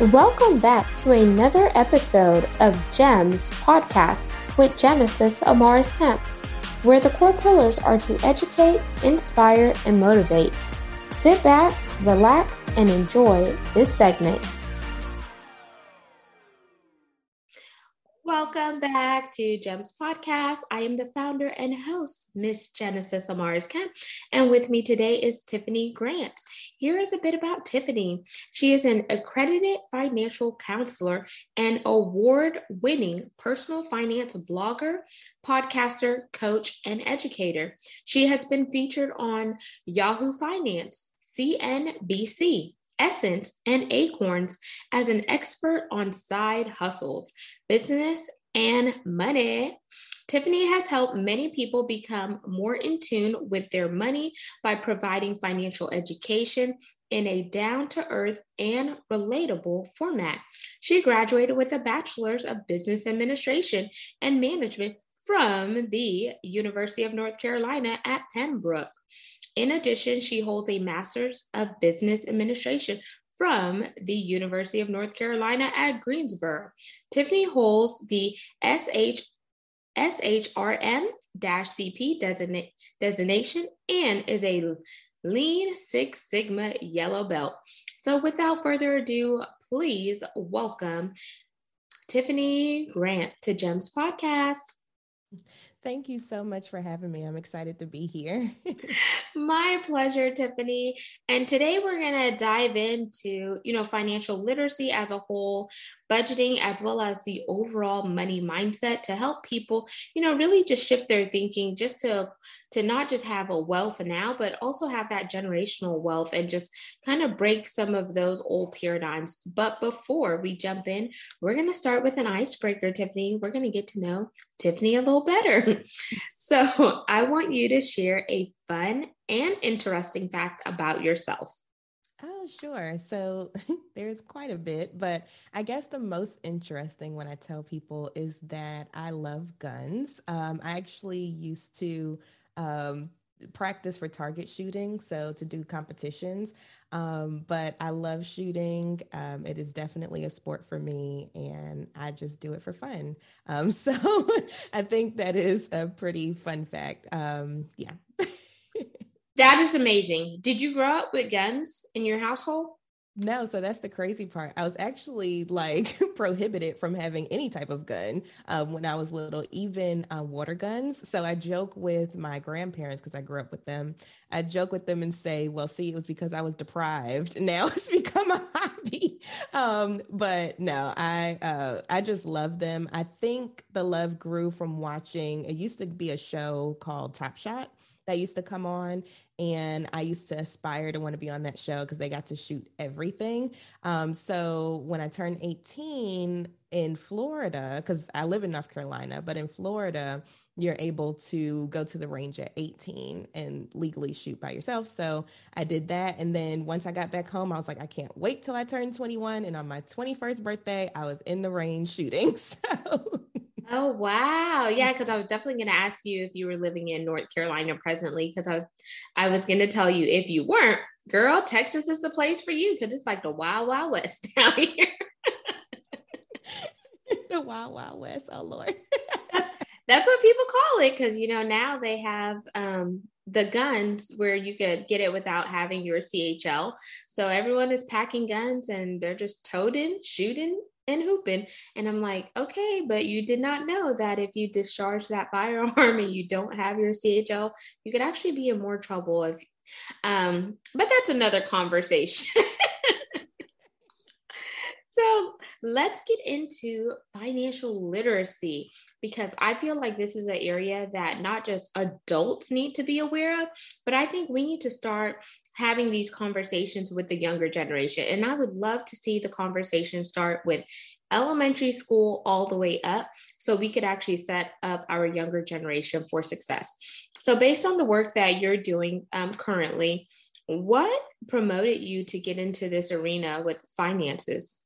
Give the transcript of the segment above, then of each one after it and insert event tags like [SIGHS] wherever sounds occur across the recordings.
Welcome back to another episode of GEMS podcast with Genesis Amaris Kemp, where the core pillars are to educate, inspire, and motivate. Sit back, relax, and enjoy this segment. Welcome back to GEMS Podcast. I am the founder and host, Miss Genesis Amaris Kemp, and with me today is Tiffany Grant. Here is a bit about Tiffany. She is an accredited financial counselor and award winning personal finance blogger, podcaster, coach, and educator. She has been featured on Yahoo Finance, CNBC, Essence, and Acorns as an expert on side hustles, business, and money. Tiffany has helped many people become more in tune with their money by providing financial education in a down to earth and relatable format. She graduated with a bachelor's of business administration and management from the University of North Carolina at Pembroke. In addition, she holds a master's of business administration from the University of North Carolina at Greensboro. Tiffany holds the SH, SHRM CP designate, designation and is a Lean Six Sigma Yellow Belt. So, without further ado, please welcome Tiffany Grant to GEMS Podcast. Thank you so much for having me. I'm excited to be here. [LAUGHS] My pleasure, Tiffany. And today we're going to dive into, you know, financial literacy as a whole, budgeting as well as the overall money mindset to help people, you know, really just shift their thinking just to to not just have a wealth now, but also have that generational wealth and just kind of break some of those old paradigms. But before we jump in, we're going to start with an icebreaker, Tiffany. We're going to get to know Tiffany a little better. [LAUGHS] [LAUGHS] so, I want you to share a fun and interesting fact about yourself. Oh, sure. So [LAUGHS] there's quite a bit, but I guess the most interesting when I tell people is that I love guns. Um, I actually used to um, practice for target shooting, so to do competitions. Um, but I love shooting. Um, it is definitely a sport for me, and I just do it for fun. Um, [LAUGHS] so I think that is a pretty fun fact. Um, yeah. [LAUGHS] That is amazing. Did you grow up with guns in your household? No, so that's the crazy part. I was actually like [LAUGHS] prohibited from having any type of gun um, when I was little, even uh, water guns. So I joke with my grandparents because I grew up with them. I joke with them and say, "Well, see, it was because I was deprived. [LAUGHS] Now it's become a hobby." Um, but no, I uh, I just love them. I think the love grew from watching. It used to be a show called Top Shot that used to come on and i used to aspire to want to be on that show because they got to shoot everything. Um, so when i turned 18 in florida because i live in north carolina but in florida you're able to go to the range at 18 and legally shoot by yourself. So i did that and then once i got back home i was like i can't wait till i turn 21 and on my 21st birthday i was in the range shooting. [LAUGHS] So Oh wow. Yeah, because I was definitely gonna ask you if you were living in North Carolina presently, because I I was gonna tell you if you weren't, girl, Texas is the place for you because it's like the wild wild west [LAUGHS] down here. [LAUGHS] the wild wild west. Oh Lord. [LAUGHS] that's that's what people call it because you know now they have um the guns where you could get it without having your CHL. So everyone is packing guns and they're just toting, shooting, and hooping. And I'm like, okay, but you did not know that if you discharge that [LAUGHS] firearm and you don't have your CHL, you could actually be in more trouble if um, but that's another conversation. [LAUGHS] so let's get into financial literacy because I feel like this is an area that not just adults need to be aware of, but I think we need to start having these conversations with the younger generation. And I would love to see the conversation start with elementary school all the way up so we could actually set up our younger generation for success. So, based on the work that you're doing um, currently, what promoted you to get into this arena with finances?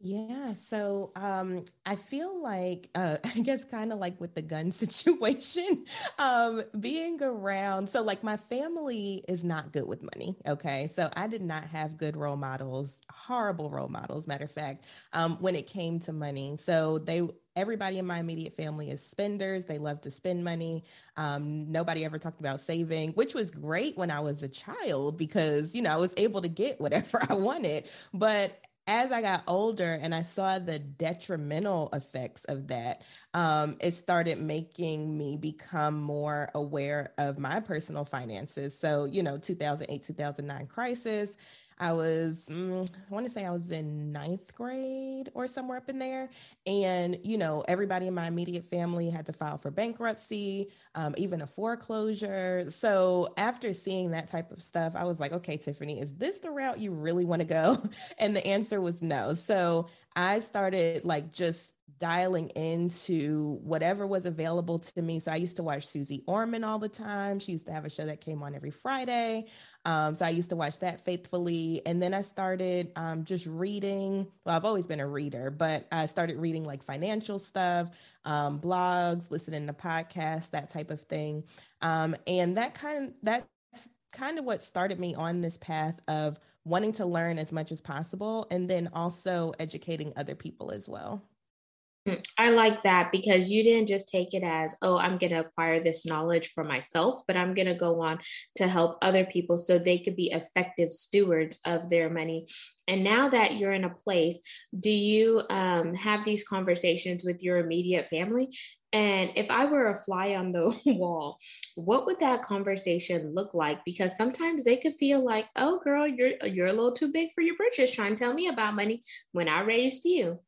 Yeah, so um, I feel like uh, [LAUGHS] I guess kind of like with the gun [LAUGHS] situation, um, being around. So like my family is not good with money. Okay, so I did not have good role models, horrible role models. Matter of fact, um, when it came to money, so they everybody in my immediate family is spenders. They love to spend money. Um, nobody ever talked about saving, which was great when I was a child because, you know, I was able to get [LAUGHS] whatever I wanted. But as I got older and I saw the detrimental effects of that, um, it started making me become more aware of my personal finances. So, you know, 2008, 2009 crisis, I was, mm, I want to say I was in ninth grade or somewhere up in there. And, you know, everybody in my immediate family had to file for bankruptcy, um, even a foreclosure. So after seeing that type of stuff, I was like, okay, Tiffany, is this the route you really want to go? [LAUGHS] And the answer was no. So I started like just dialing into whatever was available to me. So I used to watch Suze Orman all the time. She used to have a show that came on every Friday. Um, so I used to watch that faithfully. And then I started um, just reading. Well, I've always been a reader, but I started reading like financial stuff, um, blogs, listening to podcasts, that type of thing. Um, and that kind of, that's kind of what started me on this path of wanting to learn as much as possible and then also educating other people as well. Mm, I like that because you didn't just take it as, oh, I'm going to acquire this knowledge for myself, but I'm going to go on to help other people so they could be effective stewards of their money. And now that you're in a place, do you um, have these conversations with your immediate family? And if I were a fly on the [LAUGHS] wall, what would that conversation look like? Because sometimes they could feel like, "Oh, girl, you're you're a little too big for your britches. Trying to tell me about money when I raised you."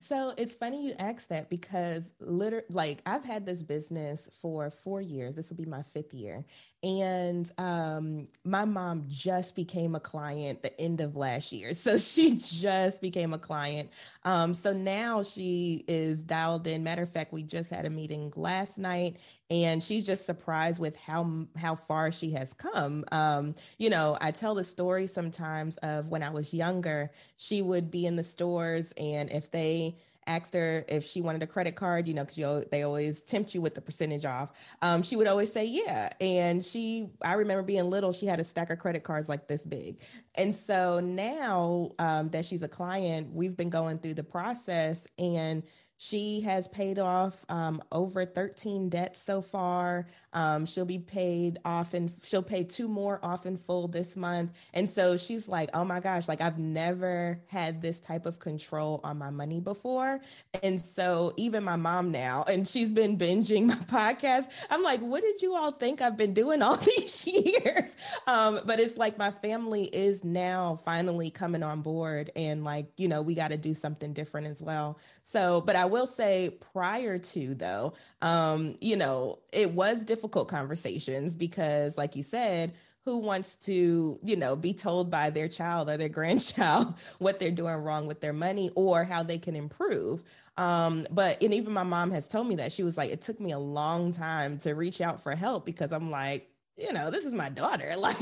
So it's funny you asked that because literally, like I've had this business for four years. This will be my fifth year, and um, my mom just became a client the end of last year. [LAUGHS] So she just became a client. Um, so now she is dialed in. Matter of fact we just had a meeting last night and she's just surprised with how how far she has come. Um, you know i tell the story sometimes of when i was younger she would be in the stores and if they asked her if she wanted a credit card, you know, because they always tempt you with the percentage off. Um, she would always say, yeah. And she, I remember being little, she had a stack of credit cards like this big. And so now um, that she's a client, we've been going through the process and she has paid off um, over 13 debts so far. Um, she'll be paid off and she'll pay two more off in full this month. And so she's like, oh my gosh, like I've never had this type of control on my money before. And so even my mom now, and she's been binging [LAUGHS] my podcast. I'm like, what did you all think I've been doing all [LAUGHS] these years? Um, but it's like my family is now finally coming on board and like, you know, we got to do something different as well. So, but I will say prior to though, um, you know, it was difficult conversations because, like you said, who wants to, you know, be told by their child or their [LAUGHS] grandchild what they're doing wrong with their money or how they can improve. Um, but and even my mom has told me that she was like, it took me a long time to reach out for help because I'm like, you know, this is my daughter. [LAUGHS] Like,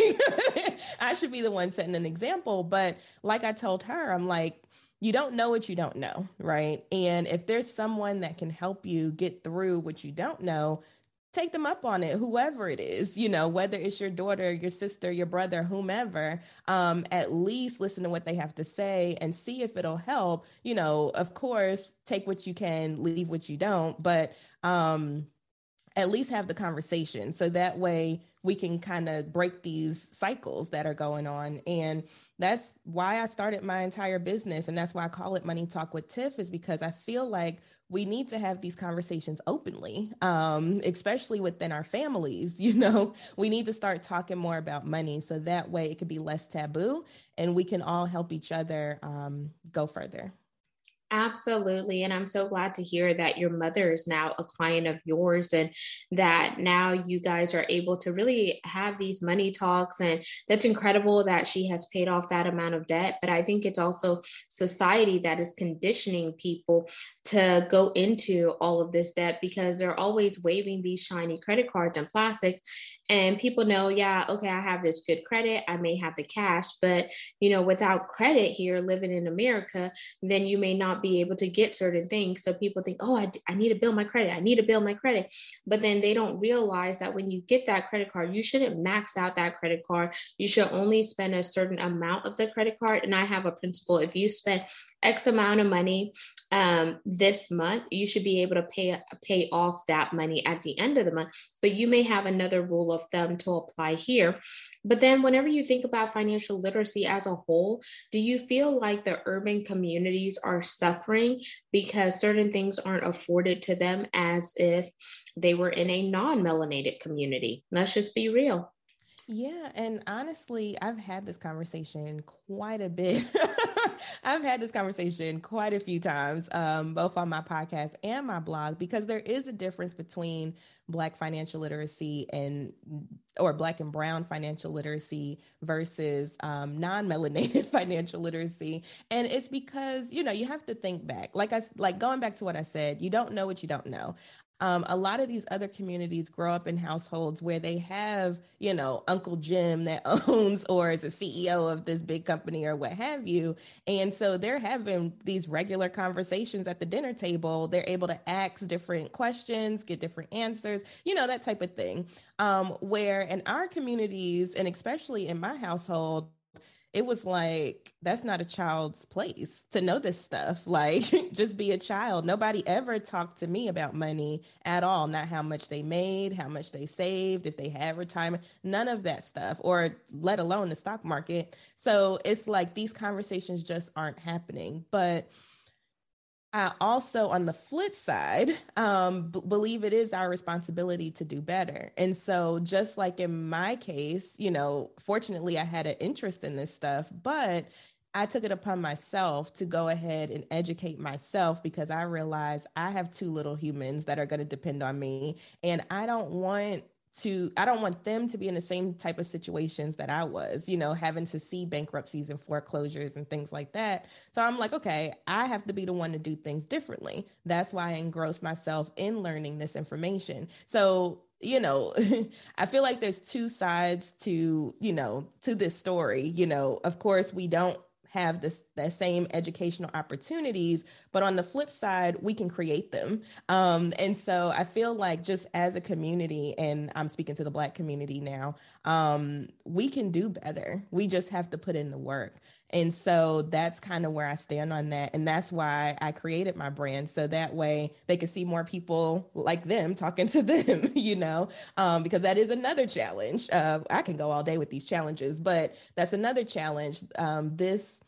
I should be the one setting an example. But like I told her, I'm like, you don't know what you don't know, right? And if there's someone that can help you get through what you don't know, take them up on it whoever it is you know whether it's your daughter your sister your brother whomever um, at least listen to what they have to say and see if it'll help you know of course take what you can leave what you don't but um, at least have the conversation. So that way we can kind of break these cycles that are going on. And that's why i started my entire business and that's why i call it money talk with tiff is because i feel like we need to have these conversations openly um, especially within our families [LAUGHS] you know? We need to start talking more about money so that way it could be less taboo and we can all help each other um, go further Absolutely. And I'm so glad to hear that your mother is now a client of yours and that now you guys are able to really have these money talks. And that's incredible that she has paid off that amount of debt. But I think it's also society that is conditioning people to go into all of this debt because they're always waving these shiny credit cards and plastics and people know, yeah, okay, I have this good credit, I may have the cash, but you know, without credit here living in America, then you may not be able to get certain things. So people think, oh, I, I need to build my credit, I need to build my credit. But then they don't realize that when you get that credit card, you shouldn't max out that credit card. You should only spend a certain amount of the credit card. And I have a principle if you spend X amount of money um, this month, you should be able to pay pay off that money at the end of the month. But you may have another rule of thumb to apply here. But then, whenever you think about financial literacy as a whole, do you feel like the urban communities are suffering because certain things aren't afforded to them as if they were in a non-melanated community? Let's just be real. Yeah, and honestly, I've had this conversation quite a bit I've had this conversation quite a few times, um, both on my podcast and my blog, because there is a difference between Black financial literacy and or Black and Brown financial literacy versus um, non-melanated [LAUGHS] financial literacy, and it's because you know you have to think back. Like I like going back to what I said, you don't know what you don't know. Um, a lot of these other communities grow up in households where they have, you know, Uncle Jim that [LAUGHS] owns or is a CEO of this big company or what have you. And so they're having these regular conversations at the dinner table. They're able to ask different questions, get different answers, you know, that type of thing. Um, where in our communities, and especially in my household, it was like that's not a child's place to know this stuff. [LAUGHS] Like just be a child. Nobody ever talked to me about money at all. Not how much they made how much they saved if they had retirement none of that stuff or let alone the stock market. So it's like these conversations just aren't happening. But I also, on the flip side, um, b- believe it is our responsibility to do better. And so, just like in my case, you know, fortunately, I had an interest in this stuff, but I took it upon myself to go ahead and educate myself because I realized I have two little humans that are going to depend on me. And I don't want to i don't want them to be in the same type of situations that i was you know having to see bankruptcies and foreclosures and things like that. So i'm like okay i have to be the one to do things differently. That's why i engross myself in learning this information. So you know [LAUGHS] i feel like there's two sides to you know to this story. You know of course we don't have this the same educational opportunities but on the flip side we can create them. Um, and so i feel like just as a community and i'm speaking to the black community now um, we can do better. We just have to put in the work and so that's kind of where I stand on that. And that's why I created my brand. So that way they could see more people like them talking to [LAUGHS] them, you know, um, because that is another challenge. Uh, I can go all day with these challenges, but that's another challenge. Um, this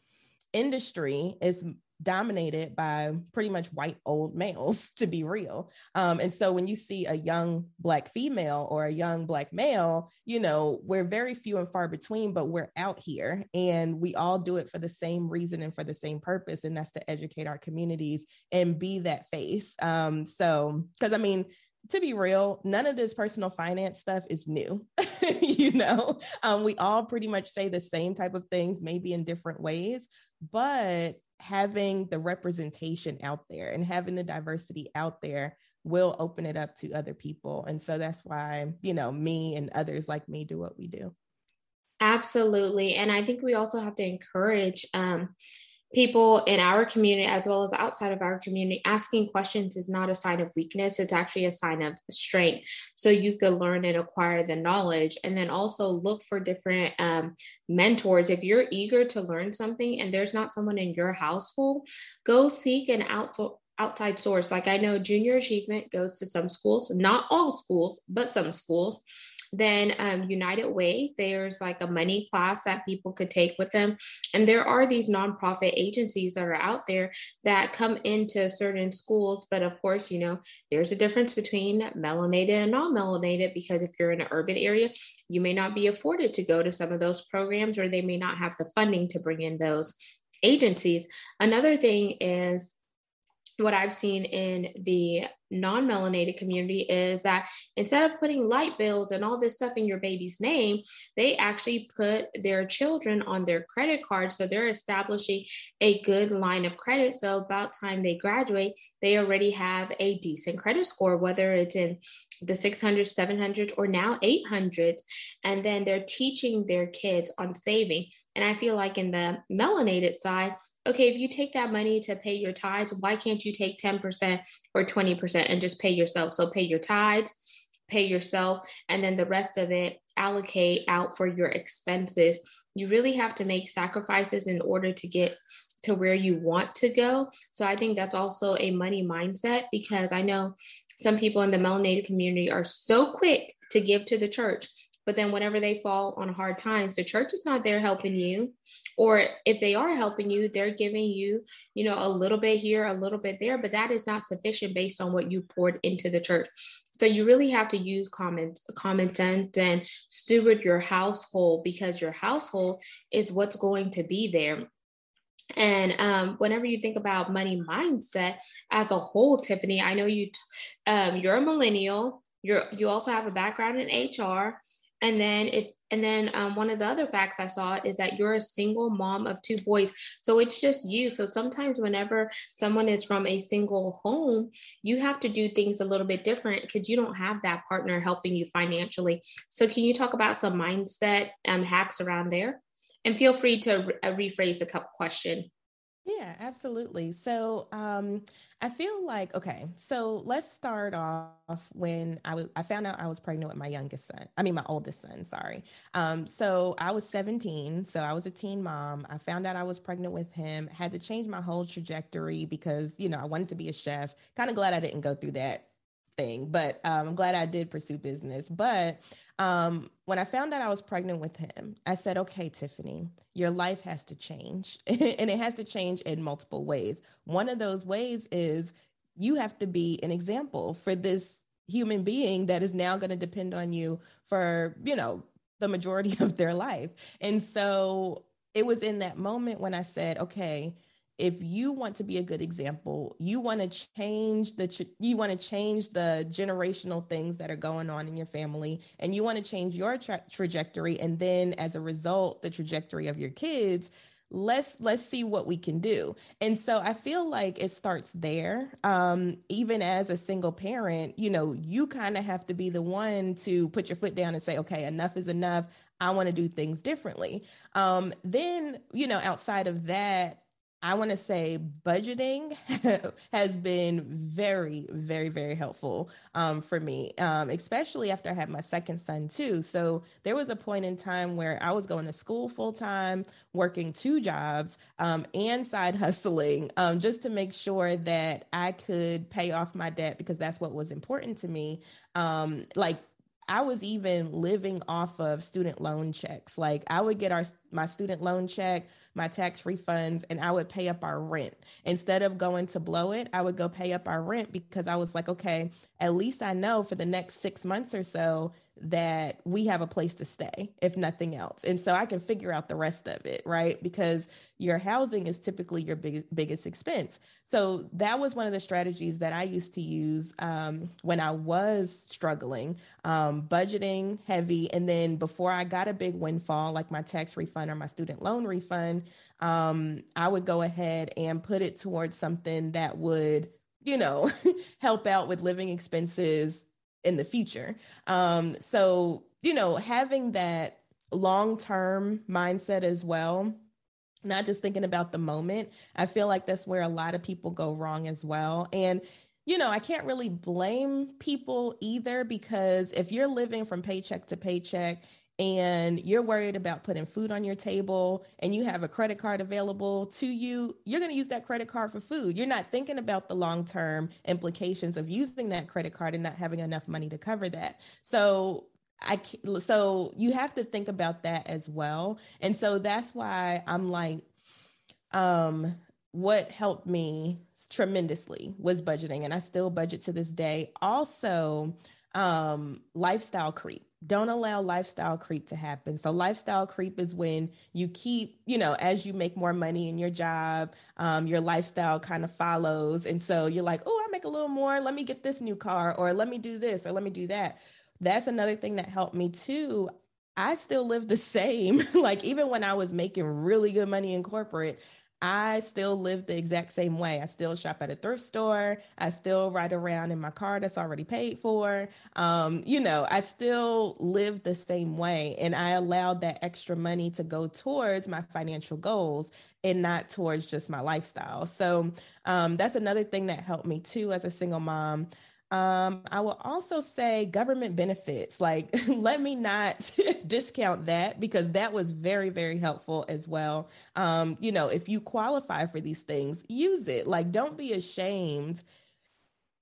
industry is dominated by pretty much white old males [LAUGHS] to be real um, and so when you see a young black female or a young black male you know we're very few and far between but we're out here and we all do it for the same reason and for the same purpose and that's to educate our communities and be that face um, so because i mean to be real, none of this personal finance stuff is new. [LAUGHS] you know, um, we all pretty much say the same type of things, maybe in different ways, but having the representation out there and having the diversity out there will open it up to other people. And so that's why, you know, me and others like me do what we do. Absolutely. And I think we also have to encourage um, people in our community as well as outside of our community asking questions is not a sign of weakness. It's actually a sign of strength. So you could learn and acquire the knowledge and then also look for different um, mentors. If you're eager to learn something and there's not someone in your household go seek an out outside source like i know junior achievement goes to some schools not all schools but some schools then um, United Way, there's like a money class that people could take with them. And there are these nonprofit agencies that are out there that come into certain schools. But of course, you know, there's a difference between melanated and non melanated because if you're in an urban area, you may not be afforded to go to some of those programs or they may not have the funding to bring in those agencies. Another thing is what I've seen in the non melanated community is that instead of putting light bills and all this stuff in your baby's name, they actually put their children on their credit card. So they're establishing a good line of credit. So about time they graduate, they already have a decent credit score, whether it's in the 600 700 or now 800s and then they're teaching their kids on saving and i feel like in the melanated side okay if you take that money to pay your tithes why can't you take 10% or 20% and just pay yourself so pay your tithes pay yourself and then the rest of it allocate out for your expenses you really have to make sacrifices in order to get to where you want to go. So I think that's also a money mindset because I know some people in the melanated community are so quick to give to the church. But then, whenever they fall on hard times, the church is not there helping you. Or if they are helping you, they're giving you, you know, a little bit here, a little bit there, but that is not sufficient based on what you poured into the church. So you really have to use common common sense and steward your household because your household is what's going to be there. And um, whenever you think about money mindset as a whole, Tiffany, I know you um, you're a millennial. You're you also have a background in HR, and then it and then um, one of the other facts I saw is that you're a single mom of two boys. So it's just you. So sometimes whenever someone is from a single home, you have to do things a little bit different because you don't have that partner helping you financially. So can you talk about some mindset um, hacks around there? and feel free to re- uh, rephrase the question. Yeah, absolutely. So um, I feel like okay. So let's start off when I was I found out I was pregnant with my youngest son. I mean my oldest son. Sorry. Um, so I was 17. So I was a teen mom. I found out I was pregnant with him. Had to change my whole trajectory because you know I wanted to be a chef. Kind of glad I didn't go through that thing, but um, I'm glad I did pursue business. But um, when I found out I was pregnant with him, I said, okay, Tiffany, your life has to change. [LAUGHS] and it has to change in multiple ways. One of those ways is you have to be an example for this human being that is now going to depend on you for, you know, the majority [LAUGHS] of their life. And so it was in that moment when I said, okay, if you want to be a good example you want to change the you want to change the generational things that are going on in your family and you want to change your tra- trajectory and then as a result the trajectory of your kids let's let's see what we can do. And so i feel like it starts there. Um even as a single parent you know you kind of have to be the one to put your foot down and say okay enough is enough. I want to do things differently. Um then you know outside of that I want to say budgeting [LAUGHS] has been very, very, very helpful um, for me, um, especially after I had my second son too. So there was a point in time where I was going to school full time, working two jobs, um, and side [LAUGHS] hustling um, just to make sure that I could pay off my debt because that's what was important to me. Um, like I was even living off of student loan checks. Like I would get our my student loan check my tax refunds and I would pay up our rent. Instead of going to blow it, I would go pay up our rent because I was like, okay, at least I know for the next six months or so that we have a place to stay, if nothing else. And so I can figure out the rest of it, right? Because your housing is typically your big, biggest expense. So that was one of the strategies that I used to use um, when I was struggling, um, budgeting heavy. And then before I got a big windfall, like my tax refund or my student loan refund, um, I would go ahead and put it towards something that would you know, [LAUGHS] help out with living expenses in the future. Um, so, you know, having that long term mindset as well, not just thinking about the moment, I feel like that's where a lot of people go wrong as well. And, you know, I can't really blame people either because if you're living from paycheck to paycheck and you're worried about putting food on your table and you have a credit card available to you, you're going to use that credit card for food. You're not thinking about the long term implications of using that credit card and not having enough money to cover that. So, I so you have to think about that as well. And so that's why I'm like um what helped me tremendously was budgeting and I still budget to this day. Also, um lifestyle creep don't allow lifestyle creep to happen. So, lifestyle creep is when you keep, you know, as you make more money in your job, um, your lifestyle kind of follows. And so you're like, oh, I make a little more. Let me get this new car, or let me do this, or let me do that. That's another thing that helped me too. I still live the [LAUGHS] same. like, even when I was making really good money in corporate, I still live the exact same way. I still shop at a thrift store. I still ride around in my car that's already paid for. Um, you know, I still live the same way. And I allowed that extra money to go towards my financial goals and not towards just my lifestyle. So um, that's another thing that helped me too as a single mom. Um, I will also say government benefits. Like, [LAUGHS] let me not [LAUGHS] discount that because that was very, very helpful as well. Um, you know, if you qualify for these things, use it. Like, don't be ashamed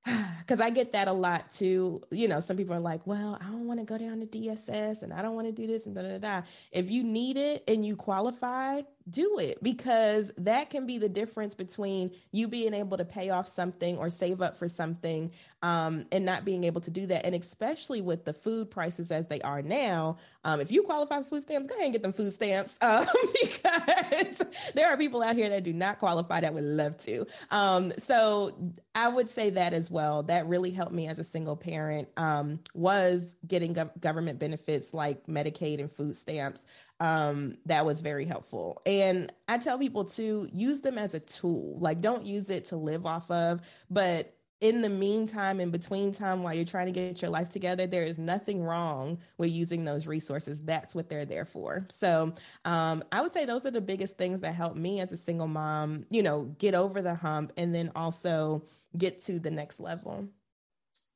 [SIGHS] because I get that a lot too. You know, some people are like, well, I don't want to go down to DSS and I don't want to do this and da da da. If you need it and you qualify, do it because that can be the difference between you being able to pay off something or save up for something um, and not being able to do that. And especially with the food prices as they are now, um, if you qualify for food stamps, go ahead and get them food stamps [LAUGHS] um, because there are people out here that do not qualify that would love to. Um, so I would say that as well. That really helped me as a single parent um, was getting gov- government benefits like Medicaid and food stamps um, that was very helpful. And I tell people to use them as a tool. Like, don't use it to live off of, but in the meantime, in between time, while you're trying to get your life together, there is nothing wrong with using those resources. That's what they're there for. So um, I would say those are the biggest things that help me as a single mom, you know, get over the hump and then also get to the next level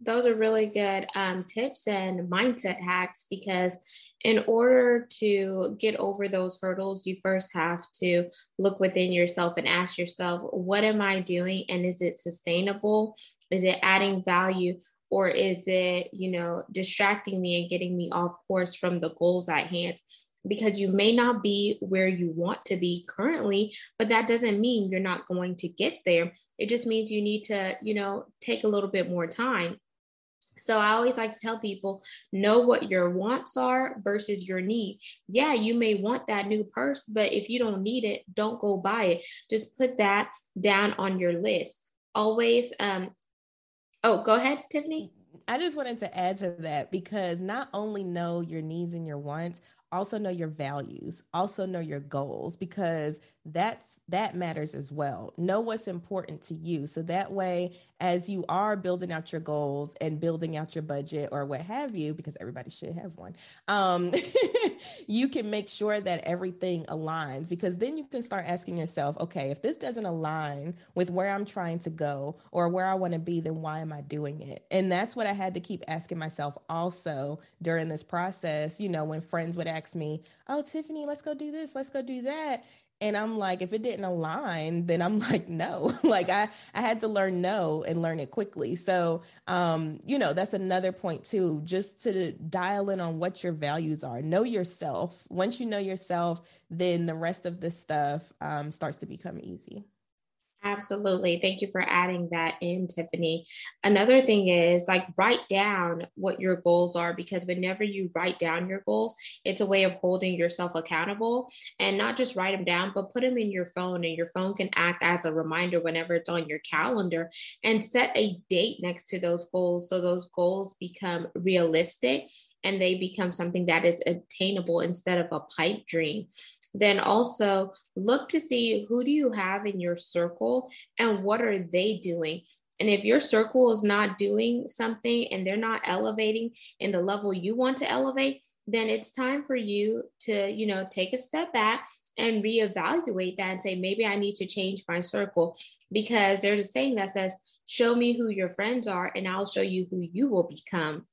those are really good um, tips and mindset hacks because in order to get over those hurdles you first have to look within yourself and ask yourself what am i doing and is it sustainable? Is it adding value or is it you know distracting me and getting me off course from the goals at hand? Because you may not be where you want to be currently but that doesn't mean you're not going to get there. It just means you need to you know take a little bit more time so I always like to tell people know what your wants are versus your need. Yeah, you may want that new purse, but if you don't need it, don't go buy it. Just put that down on your list. Always um Oh, go ahead, Tiffany. I just wanted to add to that because not only know your needs and your wants, also know your values, also know your goals because that's that matters as well. Know what's important to you. So that way as you are building out your goals and building out your budget or what have you, because everybody should have one, um, [LAUGHS] you can make sure that everything aligns because then you can start asking yourself, okay, if this doesn't align with where I'm trying to go or where I want to be, then why am I doing it? And that's what I had to keep asking myself also during this process. You know, when friends would ask me, oh, Tiffany, let's go do this, let's go do that. And i'm like if it didn't align then i'm [LAUGHS] like no. [LAUGHS] Like i i had to learn no and learn it quickly. So um you know that's another point too just to dial in on what your values are. Know yourself. Once you know yourself then the rest of the stuff um, starts to become easy Absolutely. Thank you for adding that in, Tiffany. Another thing is like write down what your goals are because whenever you write down your goals, it's a way of holding yourself accountable and not just write them down, but put them in your phone and your phone can act as a reminder whenever it's on your calendar and set a date next to those goals so those goals become realistic and they become something that is attainable instead of a pipe dream then also look to see who do you have in your circle and what are they doing? And if your circle is not doing something and they're not elevating in the level you want to elevate, then it's time for you to, you know, take a step back and reevaluate that and say, maybe I need to change my circle. Because there's a saying that says, show me who your friends are and I'll show you who you will become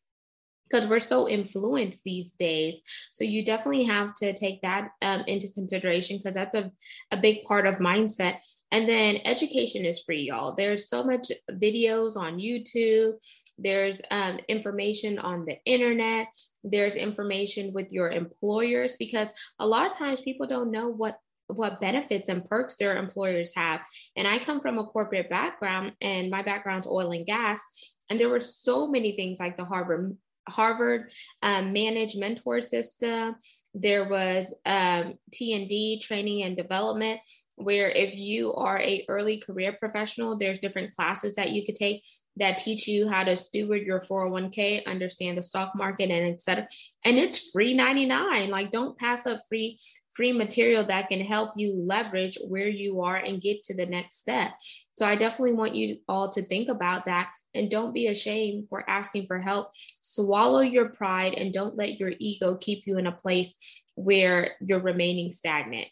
because we're so influenced these days. So you definitely have to take that um, into consideration because that's a, a big part of mindset. And then education is free, y'all. There's so much videos on YouTube. There's um, information on the internet. There's information with your employers because a lot of times people don't know what what benefits and perks their employers have. And I come from a corporate background, and my background's oil and gas. And there were so many things like the Harvard Harvard um, ManageMentor System. There was um, T&D, Training and Development, where if you are a early career professional, there's different classes that you could take that teach you how to steward your 401k, understand the stock market, and etc. And it's free 99. Like, don't pass up free free material that can help you leverage where you are and get to the next step. So I definitely want you all to think about that and don't be ashamed for asking for help. Swallow your pride and don't let your ego keep you in a place where you're remaining stagnant.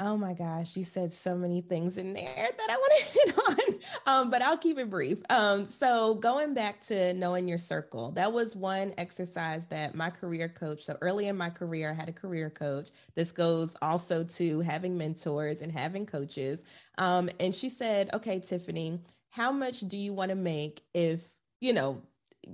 Oh my gosh, you said so many things in there [LAUGHS] that I want to [LAUGHS] hit on, um, but I'll keep it brief. Um, so, going back to knowing your circle, that was one exercise that my career coach, so early in my career, I had a career coach. This goes also to having mentors and having coaches. Um, and she said, Okay, Tiffany, how much do you want to make if, you know,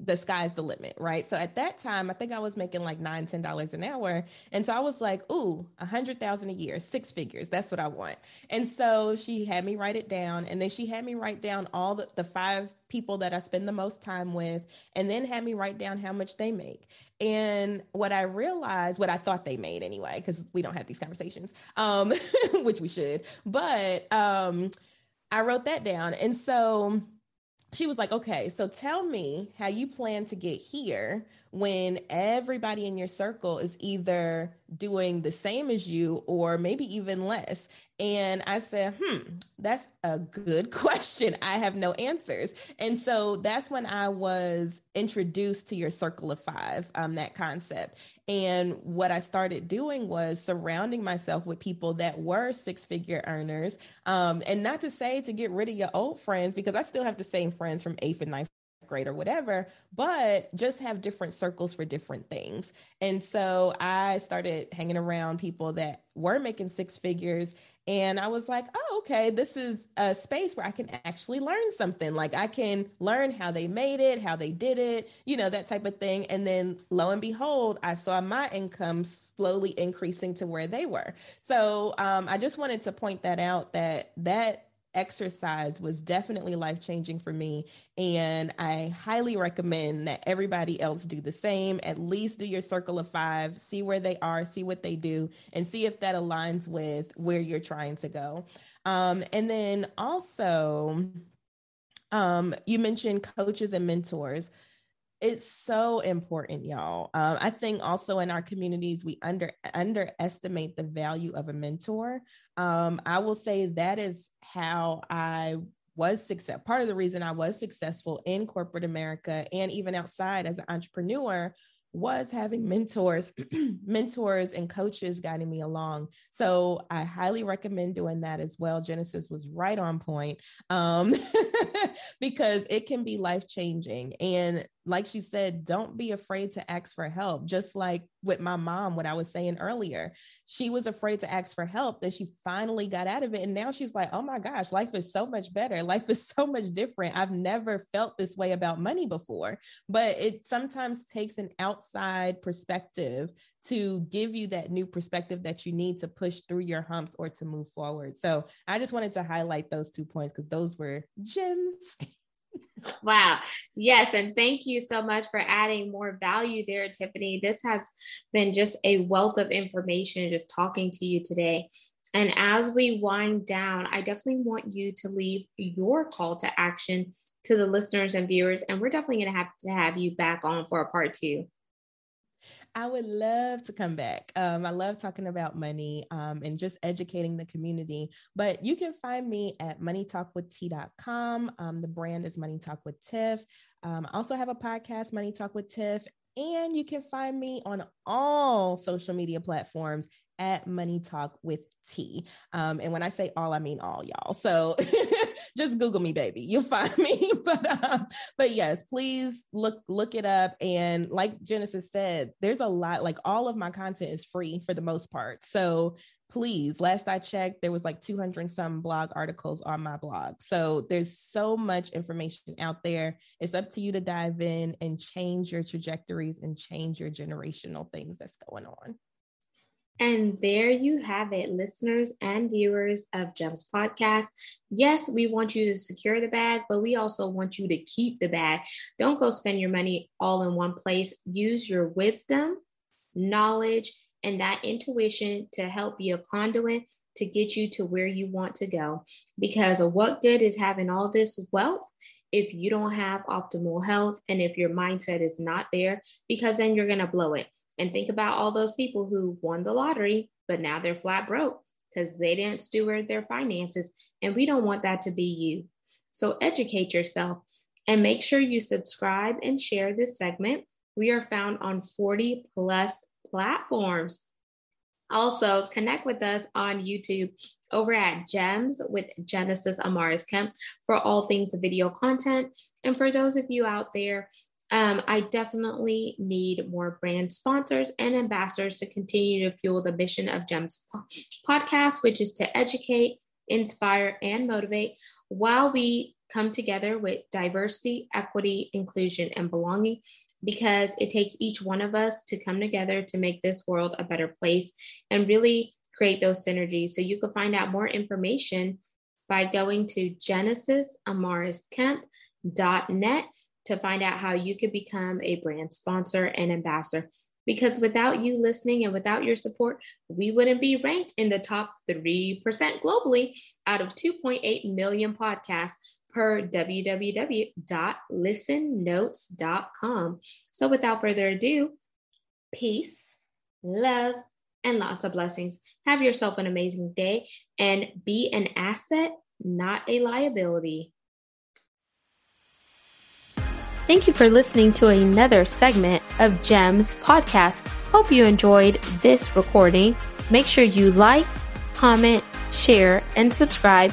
the sky's the limit, right? So at that time, I think I was making like nine, ten dollars an hour, and so I was like, "Ooh, a hundred thousand a year, six figures. That's what I want." And so she had me write it down, and then she had me write down all the, the five people that I spend the most time with, and then had me write down how much they make. And what I realized, what I thought they made anyway, because we don't have these conversations, um, [LAUGHS] which we should, but um, I wrote that down, and so she was like, okay, so tell me how you plan to get here when everybody in your circle is either doing the same as you or maybe even less. And I said, hmm, that's a good [LAUGHS] question. I have no answers. And so that's when I was introduced to your circle of five, um, that concept. And what I started doing was surrounding myself with people that were six figure earners. Um, and not to say to get rid of your old friends, because I still have the same friends from eighth and ninth grade or whatever, but just have different circles for different things. And so I started hanging around people that were making six figures. And I was like, oh, okay, this is a space where I can actually learn something. Like I can learn how they made it, how they did it, you know, that type of thing. And then lo and behold, I saw my income slowly increasing to where they were. So um, I just wanted to point that out that that exercise was definitely life changing for me. And I highly recommend that everybody else do the same. At least do your circle of five, see where they are, see what they do, and see if that aligns with where you're trying to go. Um, and then also, um, you mentioned coaches and mentors it's so important y'all um, i think also in our communities we under underestimate the value of a mentor um, i will say that is how i was success part of the reason i was successful in corporate america and even outside as an entrepreneur was having mentors, [CLEARS THROAT] mentors and coaches guiding me along. So I highly recommend doing that as well. Genesis was right on point um, [LAUGHS] because it can be life changing. And like she said, don't be afraid to ask for help. Just like with my mom, what I was saying earlier, she was afraid to ask for help, that she finally got out of it. And now she's like, oh my gosh, life is so much better. [LAUGHS] Life is so much different. I've never felt this way about money before. But it sometimes takes an outside perspective to give you that new perspective that you need to push through your humps or to move forward. So I just wanted to highlight those two points because those were gems. [LAUGHS] Wow. Yes. And thank you so much for adding more value there, Tiffany. This has been just a wealth of information just talking to you today. And as we wind down, I definitely want you to leave your call to action to the listeners and viewers. And we're definitely going to have to have you back on for a part two. I would love to come back. Um, I love talking about money um, and just educating the community. But you can find me at moneytalkwitht.com. Um, the brand is Money Talk with Tiff. Um, I also have a podcast, Money Talk with Tiff. And you can find me on all social media platforms at Money Talk with T. Um, and when I say all, I mean all, y'all. So [LAUGHS] [LAUGHS] just Google me, baby. You'll find [LAUGHS] me. but um, but yes, please look look it up. And like Genesis said, there's a lot. Like all of my content is free for the most part. So please, last I checked, there was like 200 some blog articles on my blog. So there's so much information out there. It's up to you to dive in and change your trajectories and change your generational things that's going on. And there you have it, listeners and viewers of Gems Podcast. Yes, we want you to secure the bag, but we also want you to keep the bag. Don't go spend your money all in one place. Use your wisdom, knowledge, and that intuition to help be a conduit to get you to where you want to go. Because what good is having all this wealth if you don't have optimal health and if your mindset is not there, because then you're going to blow it. And think about all those people who won the lottery, but now they're flat broke because they didn't steward their finances. And we don't want that to be you. So educate yourself and make sure you subscribe and share this segment. We are found on 40 plus platforms. Also, connect with us on YouTube over at Gems with Genesis Amaris Kemp for all things video content. And for those of you out there um, I definitely need more brand sponsors and ambassadors to continue to fuel the mission of GEMS podcast, which is to educate, inspire, and motivate while we come together with diversity, equity, inclusion, and belonging, because it takes each one of us to come together to make this world a better place and really create those synergies. So you can find out more information by going to genesisamarisKemp.net to find out how you could become a brand sponsor and ambassador. Because without you listening and without your support, we wouldn't be ranked in the top 3% globally out of 2.8 million podcasts per www.listennotes.com. So without further ado, peace, love, and lots of blessings. Have yourself an amazing day and be an asset, not a liability. Thank you for listening to another segment of GEMS podcast. Hope you enjoyed this recording. Make sure you like, comment, share, and subscribe